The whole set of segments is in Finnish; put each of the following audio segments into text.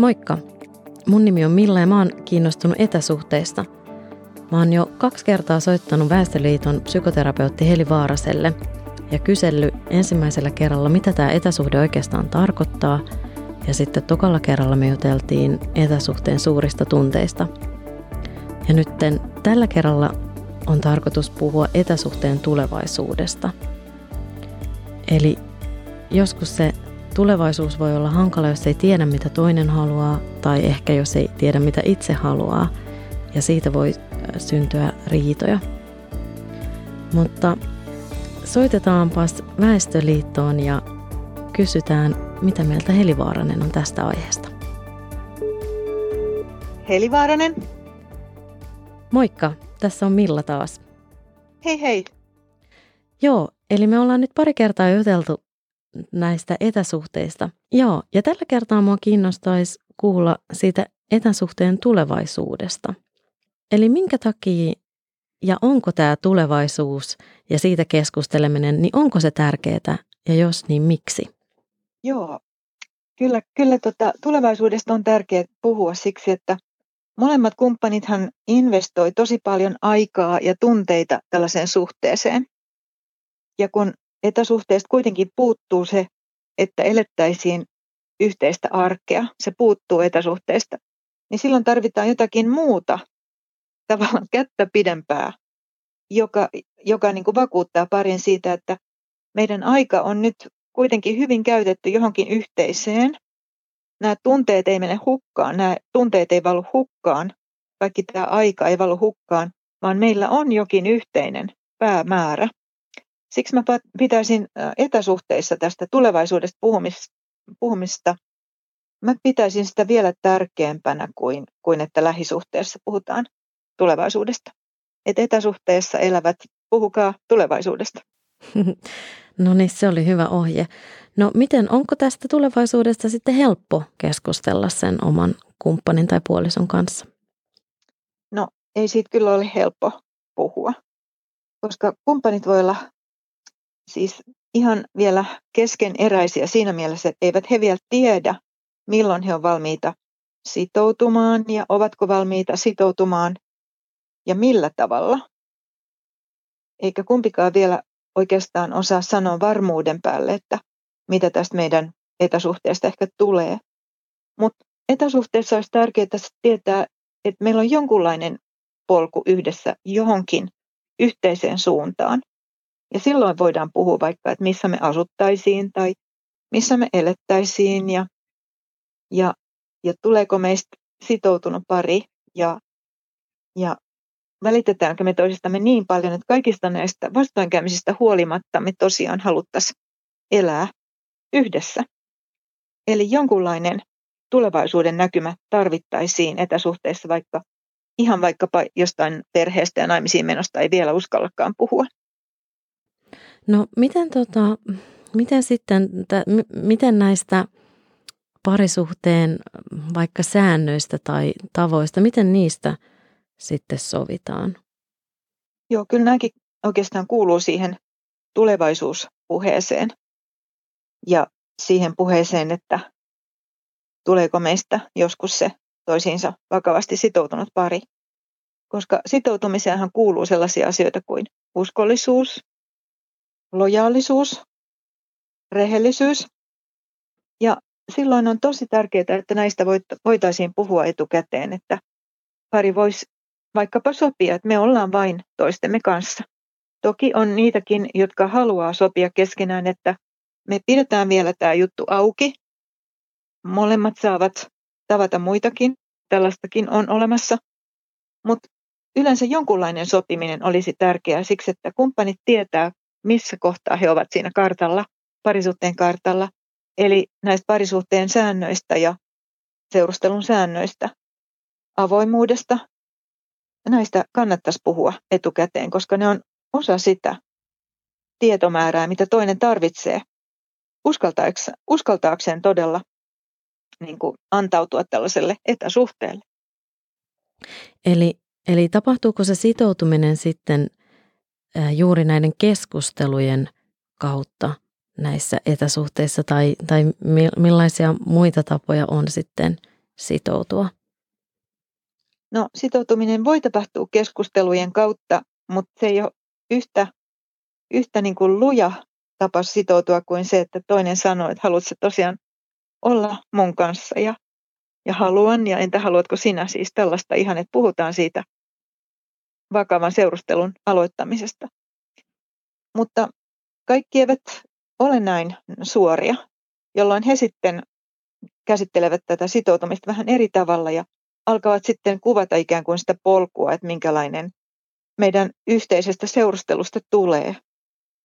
Moikka! Mun nimi on Milla ja mä oon kiinnostunut etäsuhteista. Mä oon jo kaksi kertaa soittanut Väestöliiton psykoterapeutti Heli Vaaraselle ja kysellyt ensimmäisellä kerralla, mitä tämä etäsuhde oikeastaan tarkoittaa. Ja sitten tokalla kerralla me juteltiin etäsuhteen suurista tunteista. Ja nyt tällä kerralla on tarkoitus puhua etäsuhteen tulevaisuudesta. Eli joskus se tulevaisuus voi olla hankala, jos ei tiedä, mitä toinen haluaa, tai ehkä jos ei tiedä, mitä itse haluaa, ja siitä voi syntyä riitoja. Mutta soitetaanpas Väestöliittoon ja kysytään, mitä mieltä Helivaaranen on tästä aiheesta. Helivaaranen. Moikka, tässä on Milla taas. Hei hei. Joo, eli me ollaan nyt pari kertaa juteltu näistä etäsuhteista. Joo, ja tällä kertaa mua kiinnostaisi kuulla siitä etäsuhteen tulevaisuudesta. Eli minkä takia ja onko tämä tulevaisuus ja siitä keskusteleminen, niin onko se tärkeää ja jos niin miksi? Joo, kyllä, kyllä tota, tulevaisuudesta on tärkeää puhua siksi, että molemmat kumppanithan investoi tosi paljon aikaa ja tunteita tällaiseen suhteeseen. Ja kun etäsuhteesta kuitenkin puuttuu se, että elettäisiin yhteistä arkea, se puuttuu etäsuhteesta, niin silloin tarvitaan jotakin muuta, tavallaan kättä pidempää, joka, joka niin kuin vakuuttaa parin siitä, että meidän aika on nyt kuitenkin hyvin käytetty johonkin yhteiseen. Nämä tunteet ei mene hukkaan, nämä tunteet ei valu hukkaan, kaikki tämä aika ei valu hukkaan, vaan meillä on jokin yhteinen päämäärä. Siksi mä pitäisin etäsuhteissa tästä tulevaisuudesta puhumista, mä pitäisin sitä vielä tärkeämpänä kuin, kuin että lähisuhteessa puhutaan tulevaisuudesta. Et etäsuhteessa elävät, puhukaa tulevaisuudesta. No niin, se oli hyvä ohje. No miten, onko tästä tulevaisuudesta sitten helppo keskustella sen oman kumppanin tai puolison kanssa? No ei siitä kyllä ole helppo puhua, koska kumppanit voi olla siis ihan vielä keskeneräisiä siinä mielessä, että eivät he vielä tiedä, milloin he ovat valmiita sitoutumaan ja ovatko valmiita sitoutumaan ja millä tavalla. Eikä kumpikaan vielä oikeastaan osaa sanoa varmuuden päälle, että mitä tästä meidän etäsuhteesta ehkä tulee. Mutta etäsuhteessa olisi tärkeää tietää, että meillä on jonkunlainen polku yhdessä johonkin yhteiseen suuntaan. Ja silloin voidaan puhua vaikka, että missä me asuttaisiin tai missä me elettäisiin ja, ja, ja tuleeko meistä sitoutunut pari ja, ja välitetäänkö me toisistamme niin paljon, että kaikista näistä vastoinkäymisistä huolimatta me tosiaan haluttaisiin elää yhdessä. Eli jonkunlainen tulevaisuuden näkymä tarvittaisiin etäsuhteessa, vaikka ihan vaikkapa jostain perheestä ja naimisiin menosta ei vielä uskallakaan puhua. No miten, tota, miten sitten, t- miten näistä parisuhteen vaikka säännöistä tai tavoista, miten niistä sitten sovitaan? Joo, kyllä nämäkin oikeastaan kuuluu siihen tulevaisuuspuheeseen ja siihen puheeseen, että tuleeko meistä joskus se toisiinsa vakavasti sitoutunut pari. Koska sitoutumiseenhan kuuluu sellaisia asioita kuin uskollisuus, lojaalisuus, rehellisyys. Ja silloin on tosi tärkeää, että näistä voitaisiin puhua etukäteen, että pari voisi vaikkapa sopia, että me ollaan vain toistemme kanssa. Toki on niitäkin, jotka haluaa sopia keskenään, että me pidetään vielä tämä juttu auki. Molemmat saavat tavata muitakin, tällaistakin on olemassa. Mutta yleensä jonkunlainen sopiminen olisi tärkeää siksi, että kumppanit tietää, missä kohtaa he ovat siinä kartalla, parisuhteen kartalla, eli näistä parisuhteen säännöistä ja seurustelun säännöistä, avoimuudesta. Näistä kannattaisi puhua etukäteen, koska ne on osa sitä tietomäärää, mitä toinen tarvitsee uskaltaakseen todella niin kuin antautua tällaiselle etäsuhteelle. Eli, eli tapahtuuko se sitoutuminen sitten juuri näiden keskustelujen kautta näissä etäsuhteissa tai, tai millaisia muita tapoja on sitten sitoutua? No sitoutuminen voi tapahtua keskustelujen kautta, mutta se ei ole yhtä, yhtä niin kuin luja tapa sitoutua kuin se, että toinen sanoo, että haluatko tosiaan olla mun kanssa ja, ja haluan ja entä haluatko sinä siis tällaista ihan, että puhutaan siitä vakavan seurustelun aloittamisesta. Mutta kaikki eivät ole näin suoria, jolloin he sitten käsittelevät tätä sitoutumista vähän eri tavalla ja alkavat sitten kuvata ikään kuin sitä polkua, että minkälainen meidän yhteisestä seurustelusta tulee.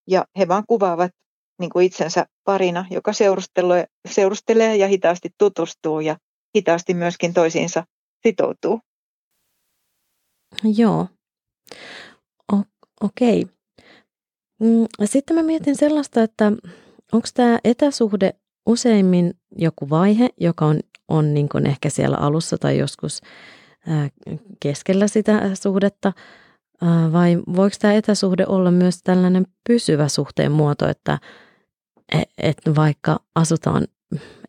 Ja he vaan kuvaavat niin kuin itsensä parina, joka seurustelee, seurustelee ja hitaasti tutustuu ja hitaasti myöskin toisiinsa sitoutuu. Joo. Okei. Okay. Mm, sitten mä mietin sellaista, että onko tämä etäsuhde useimmin joku vaihe, joka on, on niin ehkä siellä alussa tai joskus keskellä sitä suhdetta, vai voiko tämä etäsuhde olla myös tällainen pysyvä suhteen muoto, että e, et vaikka asutaan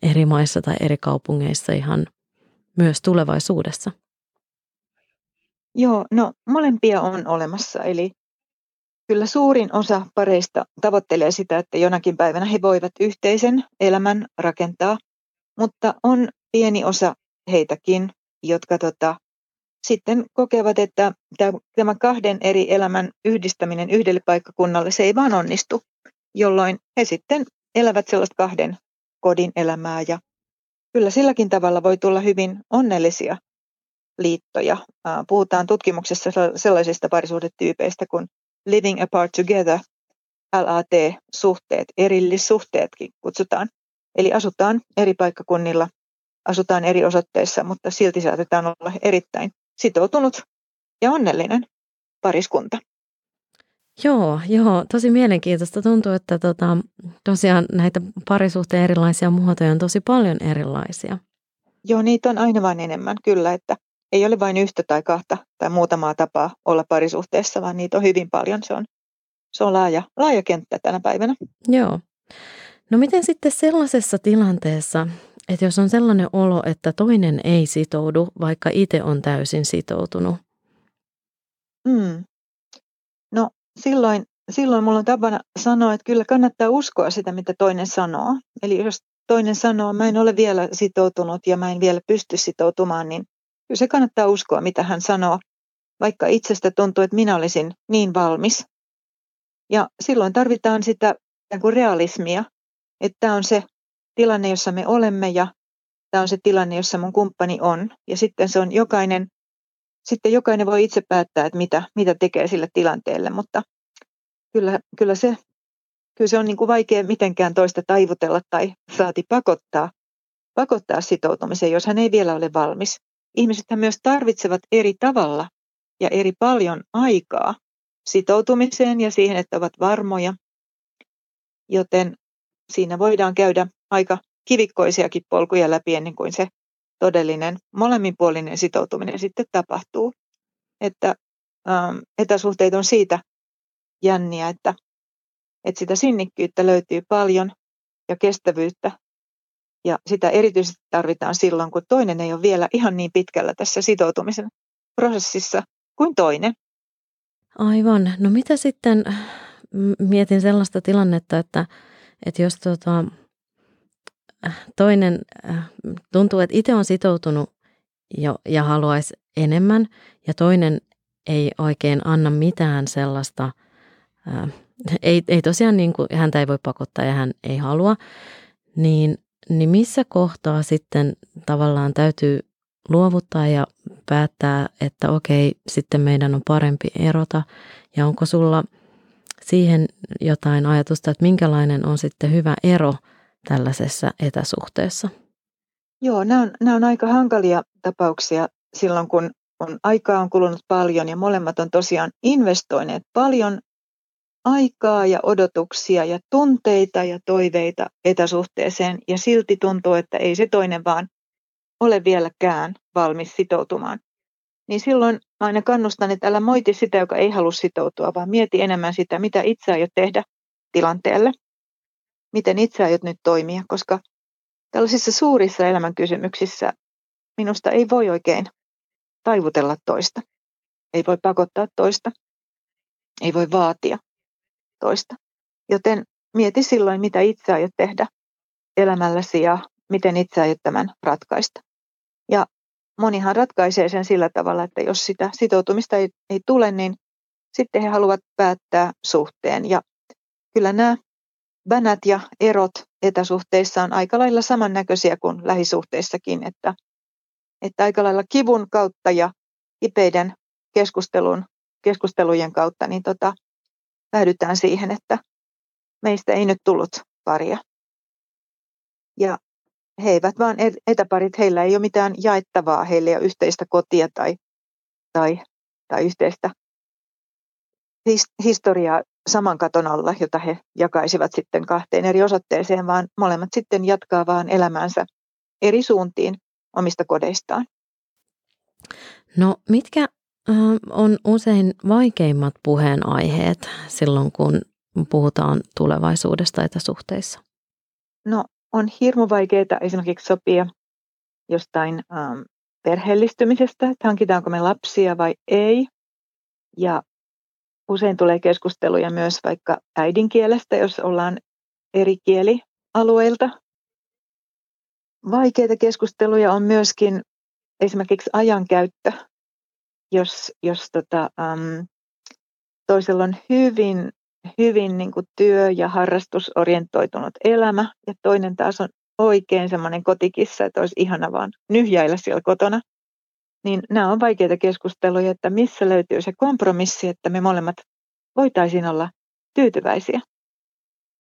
eri maissa tai eri kaupungeissa ihan myös tulevaisuudessa? Joo, no molempia on olemassa. Eli kyllä suurin osa pareista tavoittelee sitä, että jonakin päivänä he voivat yhteisen elämän rakentaa, mutta on pieni osa heitäkin, jotka tota, sitten kokevat, että tämä kahden eri elämän yhdistäminen yhdelle paikkakunnalle, se ei vaan onnistu, jolloin he sitten elävät sellaista kahden kodin elämää ja kyllä silläkin tavalla voi tulla hyvin onnellisia liittoja. Puhutaan tutkimuksessa sellaisista parisuhdetyypeistä kuin living apart together, LAT-suhteet, erillissuhteetkin kutsutaan. Eli asutaan eri paikkakunnilla, asutaan eri osoitteissa, mutta silti saatetaan olla erittäin sitoutunut ja onnellinen pariskunta. Joo, joo, tosi mielenkiintoista. Tuntuu, että tota, tosiaan näitä parisuhteen erilaisia muotoja on tosi paljon erilaisia. Joo, niitä on aina vain enemmän, kyllä, että ei ole vain yhtä tai kahta tai muutamaa tapaa olla parisuhteessa, vaan niitä on hyvin paljon. Se on, se on laaja, laaja kenttä tänä päivänä. Joo. No miten sitten sellaisessa tilanteessa, että jos on sellainen olo, että toinen ei sitoudu, vaikka itse on täysin sitoutunut? Mm. No silloin, silloin mulla on tapana sanoa, että kyllä kannattaa uskoa sitä, mitä toinen sanoo. Eli jos toinen sanoo, mä en ole vielä sitoutunut ja mä en vielä pysty sitoutumaan, niin kyllä se kannattaa uskoa, mitä hän sanoo, vaikka itsestä tuntuu, että minä olisin niin valmis. Ja silloin tarvitaan sitä kuin realismia, että tämä on se tilanne, jossa me olemme ja tämä on se tilanne, jossa mun kumppani on. Ja sitten se on jokainen, sitten jokainen voi itse päättää, että mitä, mitä tekee sille tilanteelle, mutta kyllä, kyllä se, kyllä se on niin kuin vaikea mitenkään toista taivutella tai saati pakottaa, pakottaa sitoutumiseen, jos hän ei vielä ole valmis ihmiset myös tarvitsevat eri tavalla ja eri paljon aikaa sitoutumiseen ja siihen, että ovat varmoja. Joten siinä voidaan käydä aika kivikkoisiakin polkuja läpi ennen kuin se todellinen molemminpuolinen sitoutuminen sitten tapahtuu. Että ähm, etäsuhteet on siitä jänniä, että, että sitä sinnikkyyttä löytyy paljon ja kestävyyttä ja sitä erityisesti tarvitaan silloin, kun toinen ei ole vielä ihan niin pitkällä tässä sitoutumisen prosessissa kuin toinen. Aivan. No mitä sitten, mietin sellaista tilannetta, että, että jos tota, toinen tuntuu, että itse on sitoutunut jo, ja haluaisi enemmän ja toinen ei oikein anna mitään sellaista, ei, ei tosiaan niin kuin, häntä ei voi pakottaa ja hän ei halua, niin niin missä kohtaa sitten tavallaan täytyy luovuttaa ja päättää, että okei, sitten meidän on parempi erota ja onko sulla siihen jotain ajatusta, että minkälainen on sitten hyvä ero tällaisessa etäsuhteessa? Joo, nämä on, nämä on aika hankalia tapauksia silloin, kun on aikaa on kulunut paljon ja molemmat on tosiaan investoineet paljon aikaa ja odotuksia ja tunteita ja toiveita etäsuhteeseen ja silti tuntuu, että ei se toinen vaan ole vieläkään valmis sitoutumaan. Niin silloin aina kannustan, että älä moiti sitä, joka ei halua sitoutua, vaan mieti enemmän sitä, mitä itse aiot tehdä tilanteelle. Miten itse aiot nyt toimia, koska tällaisissa suurissa elämänkysymyksissä minusta ei voi oikein taivutella toista. Ei voi pakottaa toista. Ei voi vaatia toista. Joten mieti silloin, mitä itse aiot tehdä elämälläsi ja miten itse aiot tämän ratkaista. Ja monihan ratkaisee sen sillä tavalla, että jos sitä sitoutumista ei, ei tule, niin sitten he haluavat päättää suhteen. Ja kyllä nämä vänät ja erot etäsuhteissa on aika lailla samannäköisiä kuin lähisuhteissakin, että, että aika lailla kivun kautta ja kipeiden keskustelun, keskustelujen kautta niin tota, päädytään siihen, että meistä ei nyt tullut paria. Ja he eivät vaan etäparit, heillä ei ole mitään jaettavaa, heillä ei ole yhteistä kotia tai, tai, tai yhteistä historiaa saman katon alla, jota he jakaisivat sitten kahteen eri osoitteeseen, vaan molemmat sitten jatkaa vaan elämäänsä eri suuntiin omista kodeistaan. No mitkä on usein vaikeimmat puheenaiheet silloin, kun puhutaan tulevaisuudesta etäsuhteissa? No on hirmu vaikeaa esimerkiksi sopia jostain ähm, perheellistymisestä, että hankitaanko me lapsia vai ei. Ja usein tulee keskusteluja myös vaikka äidinkielestä, jos ollaan eri kielialueilta. Vaikeita keskusteluja on myöskin esimerkiksi ajankäyttö, jos, jos tota, um, toisella on hyvin, hyvin niin kuin työ- ja harrastusorientoitunut elämä ja toinen taas on oikein semmoinen kotikissa, että olisi ihana vaan nyhjäillä siellä kotona – niin nämä on vaikeita keskusteluja, että missä löytyy se kompromissi, että me molemmat voitaisiin olla tyytyväisiä.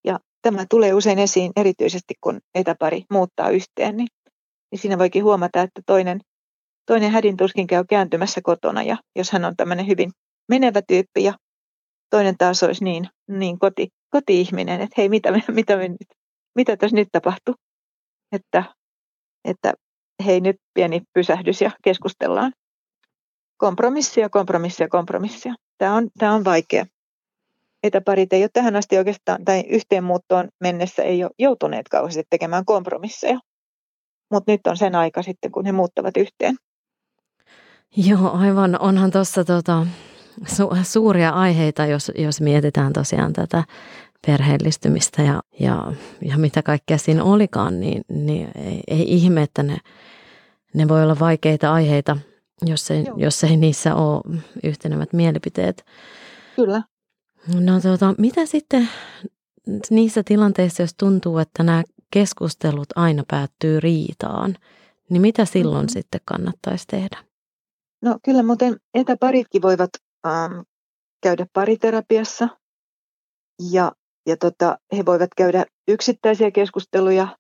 Ja tämä tulee usein esiin erityisesti, kun etäpari muuttaa yhteen, niin, niin siinä voikin huomata, että toinen, toinen hädin tuskin käy kääntymässä kotona, ja jos hän on tämmöinen hyvin menevä tyyppi, ja toinen taas olisi niin, niin koti, koti-ihminen, että hei, mitä, mitä, mitä, mitä tässä nyt tapahtuu, että, että hei nyt pieni pysähdys ja keskustellaan. Kompromissia, kompromissia, kompromissia. Tämä on, tämä on vaikea. Etäparit ei ole tähän asti oikeastaan, tai yhteenmuuttoon mennessä ei ole joutuneet kauheasti tekemään kompromisseja. Mutta nyt on sen aika sitten, kun he muuttavat yhteen. Joo, aivan. Onhan tuossa tota, su- suuria aiheita, jos, jos mietitään tosiaan tätä perheellistymistä ja, ja, ja mitä kaikkea siinä olikaan, niin, niin ei, ei ihme, että ne, ne voi olla vaikeita aiheita, jos ei, jos ei niissä ole yhtenevät mielipiteet. Kyllä. No tuota, mitä sitten niissä tilanteissa, jos tuntuu, että nämä keskustelut aina päättyy riitaan, niin mitä silloin mm-hmm. sitten kannattaisi tehdä? No kyllä muuten etäparitkin voivat ähm, käydä pariterapiassa ja ja tota, he voivat käydä yksittäisiä keskusteluja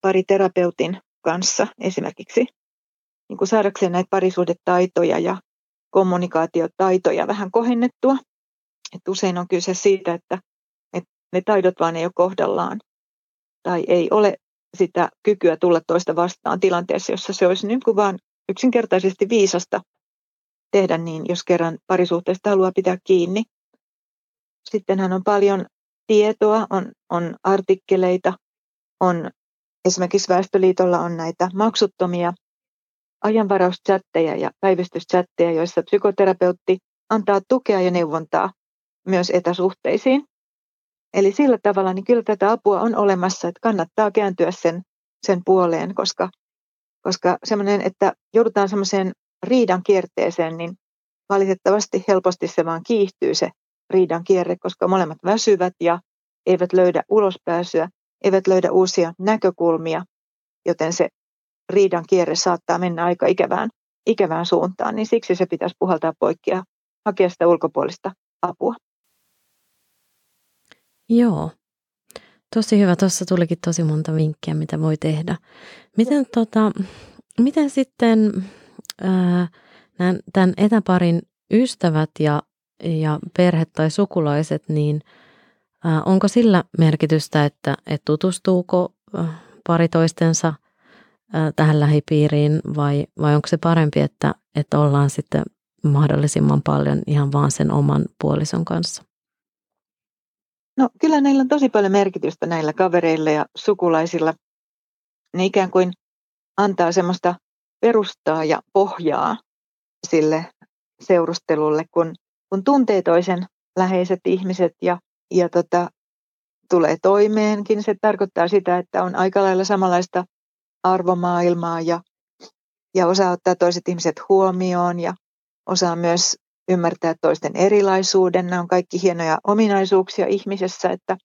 pariterapeutin kanssa esimerkiksi niin kuin saadakseen näitä parisuhdetaitoja ja kommunikaatiotaitoja vähän kohennettua. Et usein on kyse siitä, että, että ne taidot vaan ei ole kohdallaan tai ei ole sitä kykyä tulla toista vastaan tilanteessa, jossa se olisi niin kuin vaan yksinkertaisesti viisasta tehdä niin, jos kerran parisuhteesta haluaa pitää kiinni. Sittenhän on paljon tietoa, on, on artikkeleita, on esimerkiksi Väestöliitolla on näitä maksuttomia ajanvarauschatteja ja päivystyschatteja, joissa psykoterapeutti antaa tukea ja neuvontaa myös etäsuhteisiin. Eli sillä tavalla niin kyllä tätä apua on olemassa, että kannattaa kääntyä sen, sen puoleen, koska, koska semmoinen, että joudutaan semmoiseen riidan kierteeseen, niin valitettavasti helposti se vaan kiihtyy se riidan kierre, koska molemmat väsyvät ja eivät löydä ulospääsyä, eivät löydä uusia näkökulmia, joten se riidan kierre saattaa mennä aika ikävään, ikävään suuntaan, niin siksi se pitäisi puhaltaa poikki ja hakea sitä ulkopuolista apua. Joo, tosi hyvä. Tuossa tulikin tosi monta vinkkiä, mitä voi tehdä. Miten, tota, miten sitten ää, tämän etäparin ystävät ja ja perhe tai sukulaiset, niin onko sillä merkitystä, että, että tutustuuko pari toistensa tähän lähipiiriin vai, vai onko se parempi, että, että ollaan sitten mahdollisimman paljon ihan vaan sen oman puolison kanssa? No kyllä näillä on tosi paljon merkitystä näillä kavereilla ja sukulaisilla. Ne ikään kuin antaa semmoista perustaa ja pohjaa sille seurustelulle, kun, kun tuntee toisen läheiset ihmiset ja, ja tota, tulee toimeenkin. Se tarkoittaa sitä, että on aika lailla samanlaista arvomaailmaa ja, ja osaa ottaa toiset ihmiset huomioon ja osaa myös ymmärtää toisten erilaisuuden. Nämä on kaikki hienoja ominaisuuksia ihmisessä, että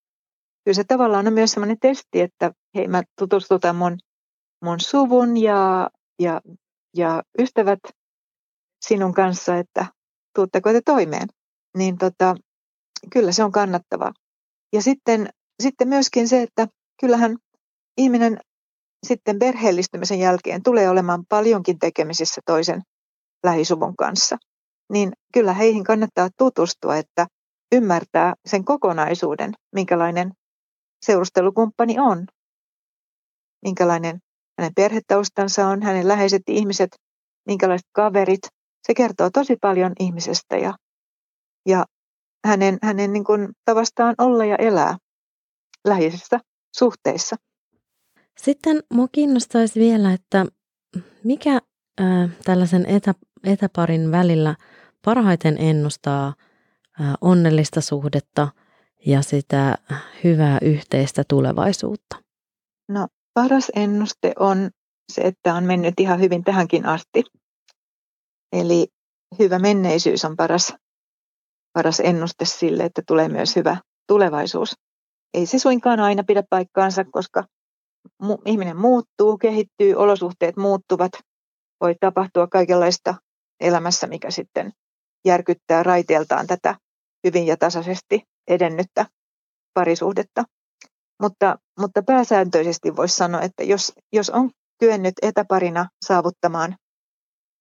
kyllä se tavallaan on myös sellainen testi, että hei mä tutustutan mun, mun suvun ja, ja, ja ystävät sinun kanssa, että tuutteko te toimeen. Niin tota, kyllä se on kannattavaa. Ja sitten, sitten myöskin se, että kyllähän ihminen sitten perheellistymisen jälkeen tulee olemaan paljonkin tekemisissä toisen lähisuvun kanssa. Niin kyllä heihin kannattaa tutustua, että ymmärtää sen kokonaisuuden, minkälainen seurustelukumppani on, minkälainen hänen perhetaustansa on, hänen läheiset ihmiset, minkälaiset kaverit. Se kertoo tosi paljon ihmisestä ja, ja hänen, hänen niin kuin tavastaan olla ja elää läheisissä suhteissa. Sitten minua kiinnostaisi vielä, että mikä ää, tällaisen etä, etäparin välillä parhaiten ennustaa onnellista suhdetta ja sitä hyvää yhteistä tulevaisuutta? No paras ennuste on se, että on mennyt ihan hyvin tähänkin asti. Eli hyvä menneisyys on paras paras ennuste sille, että tulee myös hyvä tulevaisuus. Ei se suinkaan aina pidä paikkaansa, koska mu- ihminen muuttuu, kehittyy, olosuhteet muuttuvat. Voi tapahtua kaikenlaista elämässä, mikä sitten järkyttää raiteeltaan tätä hyvin ja tasaisesti edennyttä parisuhdetta. Mutta, mutta pääsääntöisesti voisi sanoa, että jos, jos on kyennyt etäparina saavuttamaan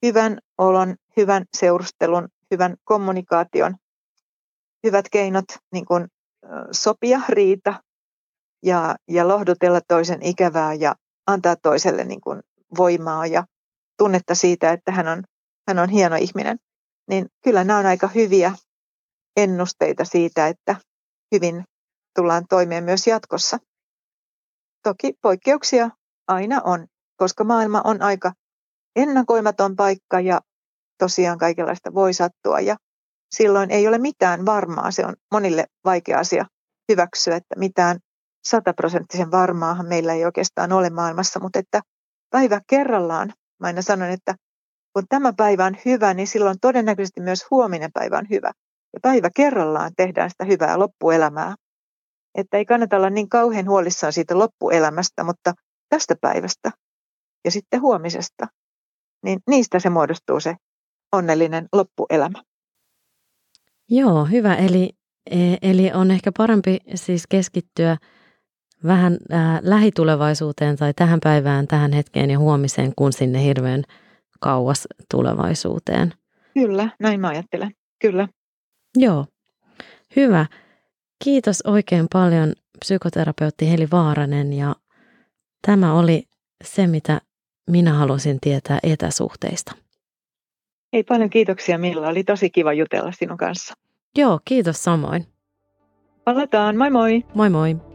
hyvän olon, hyvän seurustelun, hyvän kommunikaation, hyvät keinot niin kuin, sopia riita ja, ja lohdutella toisen ikävää ja antaa toiselle niin kuin, voimaa ja tunnetta siitä, että hän on, hän on hieno ihminen. Niin kyllä nämä on aika hyviä ennusteita siitä, että hyvin tullaan toimeen myös jatkossa. Toki poikkeuksia aina on, koska maailma on aika ennakoimaton paikka ja tosiaan kaikenlaista voi sattua ja silloin ei ole mitään varmaa. Se on monille vaikea asia hyväksyä, että mitään sataprosenttisen varmaahan meillä ei oikeastaan ole maailmassa, mutta että päivä kerrallaan, mä aina sanon, että kun tämä päivä on hyvä, niin silloin todennäköisesti myös huominen päivä on hyvä. Ja päivä kerrallaan tehdään sitä hyvää loppuelämää. Että ei kannata olla niin kauhean huolissaan siitä loppuelämästä, mutta tästä päivästä ja sitten huomisesta, niin niistä se muodostuu se onnellinen loppuelämä. Joo, hyvä. Eli, e, eli on ehkä parempi siis keskittyä vähän äh, lähitulevaisuuteen tai tähän päivään, tähän hetkeen ja huomiseen, kuin sinne hirveän kauas tulevaisuuteen. Kyllä, näin mä ajattelen. Kyllä. Joo, hyvä. Kiitos oikein paljon psykoterapeutti Heli Vaaranen ja tämä oli se, mitä minä halusin tietää etäsuhteista. Ei paljon kiitoksia Milla, oli tosi kiva jutella sinun kanssa. Joo, kiitos samoin. Palataan, moi moi! Moi moi!